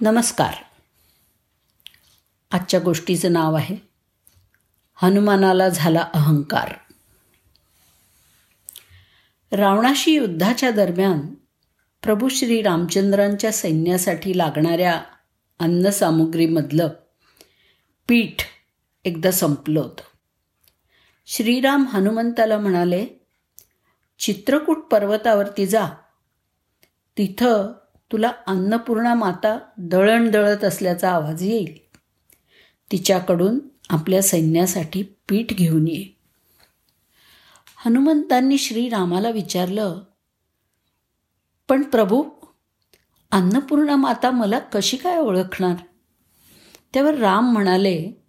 नमस्कार. आजच्या गोष्टीचं नाव आहे हनुमानाला झाला अहंकार. रावणाशी युद्धाच्या दरम्यान प्रभू श्री रामचंद्रांच्या सैन्यासाठी लागणाऱ्या अन्नसामुग्रीमधलं पीठ एकदा संपलं होतं. श्रीराम हनुमंताला म्हणाले चित्रकूट पर्वतावरती जा. तिथं तुला अन्नपूर्णा माता दळण दळत असल्याचा आवाज येईल. तिच्याकडून आपल्या सैन्यासाठी पीठ घेऊन ये. हनुमंतांनी श्रीरामाला विचारलं पण प्रभू अन्नपूर्णा माता मला कशी काय ओळखणार? त्यावर राम म्हणाले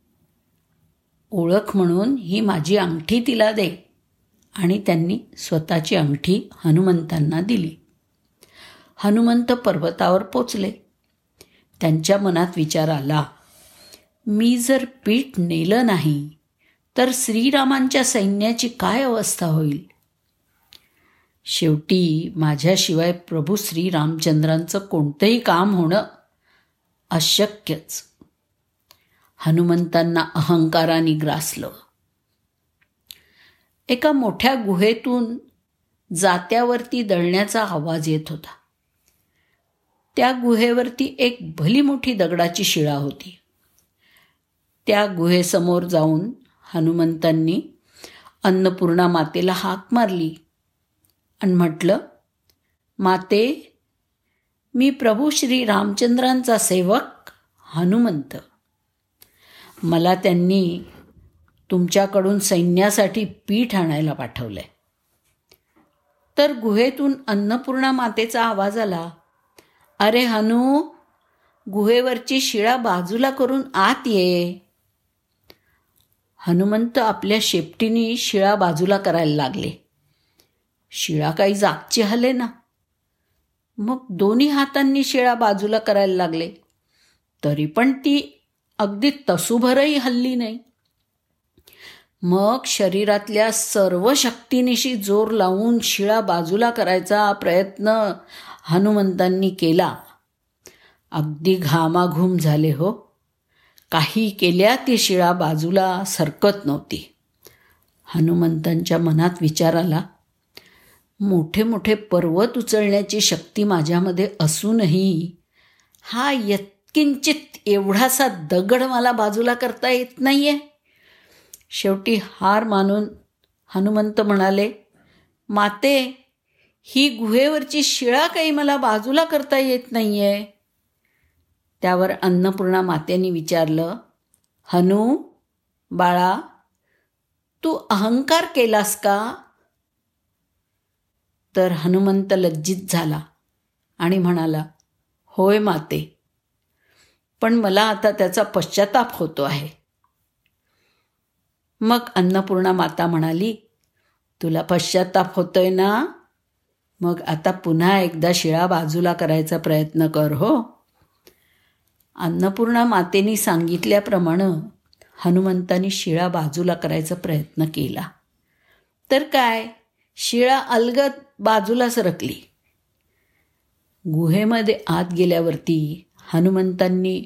ओळख म्हणून ही माझी अंगठी तिला दे. आणि त्यांनी स्वतःची अंगठी हनुमंतांना दिली. हनुमंत पर्वतावर पोचले. त्यांच्या मनात विचार आला मी जर पीठ नेलं नाही तर श्रीरामांच्या सैन्याची काय अवस्था होईल? शेवटी माझ्याशिवाय प्रभू श्रीरामचंद्रांचं कोणतंही काम होणं अशक्यच. हनुमंतांना अहंकाराने ग्रासलं. एका मोठ्या गुहेतून जात्यावरती दळण्याचा आवाज येत होता. त्या गुहेवरती एक भली मोठी दगडाची शिळा होती. त्या गुहेसमोर जाऊन हनुमंतांनी अन्नपूर्णा मातेला हाक मारली आणि म्हटलं माते मी प्रभू श्री रामचंद्रांचा सेवक हनुमंत. मला त्यांनी तुमच्याकडून सैन्यासाठी पीठ आणायला पाठवलं आहे तर गुहेतून अन्नपूर्णा मातेचा आवाज आला. अरे हनू गुहेवरची शिळा बाजूला करून आत ये. हनुमंत आपल्या शेपटीने शिळा बाजूला करायला लागले. शिळा काही जागची हले ना. मग दोन्ही हातांनी शिळा बाजूला करायला लागले. तरी पण ती अगदी तसूभरही हल्ली नाही. मग शरीरातल्या सर्व शक्तीनिशी जोर लावून शिळा बाजूला करायचा प्रयत्न हनुमंतांनी केला. अगदी घामाघूम झाले हो. काही केल्या ती शिळा बाजूला सरकत नव्हती. हनुमंतांच्या मनात विचार आला मोठे मोठे पर्वत उचलण्याची शक्ती माझ्यामध्ये असूनही हा यत्किंचित एवढासा दगड मला बाजूला करता येत नाहीये. शेवटी हार मानून हनुमंत म्हणाले माते ही गुहेवरची शिळा काही मला बाजूला करता येत नाहीये. त्यावर अन्नपूर्णा मातेने विचारलं हनू बाळा तू अहंकार केलास का? तर हनुमंत लज्जित झाला आणि म्हणाला होय माते पण मला आता त्याचा पश्चाताप होतो आहे. मग अन्नपूर्णा माता म्हणाली तुला पश्चाताप होतोय ना? मग आता पुन्हा एकदा शिळा बाजूला करायचा प्रयत्न कर हो? अन्नपूर्णा मातेनी सांगितल्याप्रमाणे हनुमंतानी शिळा बाजूला करायचा प्रयत्न केला. तर काय? शिळा अलगत बाजूला सरकली गुहेमध्ये आत गेल्यावरती हनुमंतांनी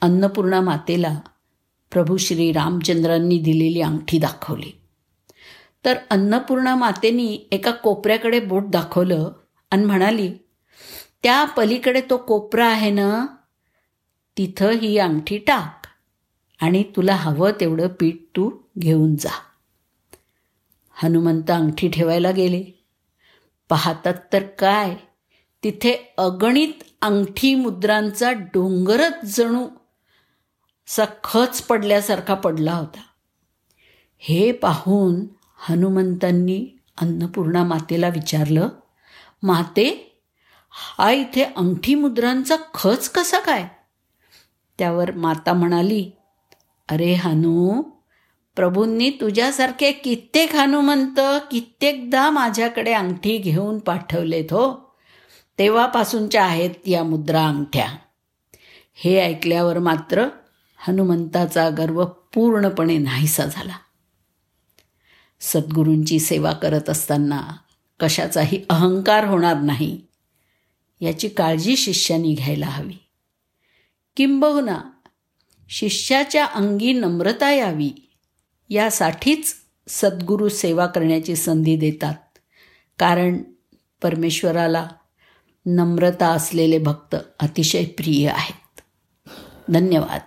अन्नपूर्णा मातेला प्रभू श्री रामचंद्रांनी दिलेली अंगठी दाखवली. तर अन्नपूर्णा मातेनी एका कोपऱ्याकडे बोट दाखवलं आणि म्हणाली त्या पलीकडे तो कोपरा आहे ना तिथं ही अंगठी टाक आणि तुला हवं तेवढं पीठ तू घेऊन जा. हनुमंत अंगठी ठेवायला गेले. पाहतात तर काय तिथे अगणित अंगठी मुद्रांचा डोंगरच जणू सा खच पडल्यासारखा पडला होता. हे पाहून हनुमंतांनी अन्नपूर्णा मातेला विचारलं माते हा इथे अंगठी मुद्रांचा खच कसा काय? त्यावर माता म्हणाली अरे हनू प्रभूंनी तुझ्यासारखे कित्येक हनुमंत कित्येकदा माझ्याकडे अंगठी घेऊन पाठवलेत हो. तेव्हापासूनच्या आहेत या मुद्रा अंगठ्या. हे ऐकल्यावर मात्र हनुमंताचा गर्व पूर्णपणे नाहीसा झाला. सद्गुरूंची सेवा करत असताना कशाचाही अहंकार होणार नाही याची काळजी शिष्यानी घ्यायला हवी. किंबहुना शिष्याच्या अंगी नम्रता यावी यासाठीच सद्गुरू सेवा करण्याची संधी देतात. कारण परमेश्वराला नम्रता असलेले भक्त अतिशय प्रिय आहेत. धन्यवाद.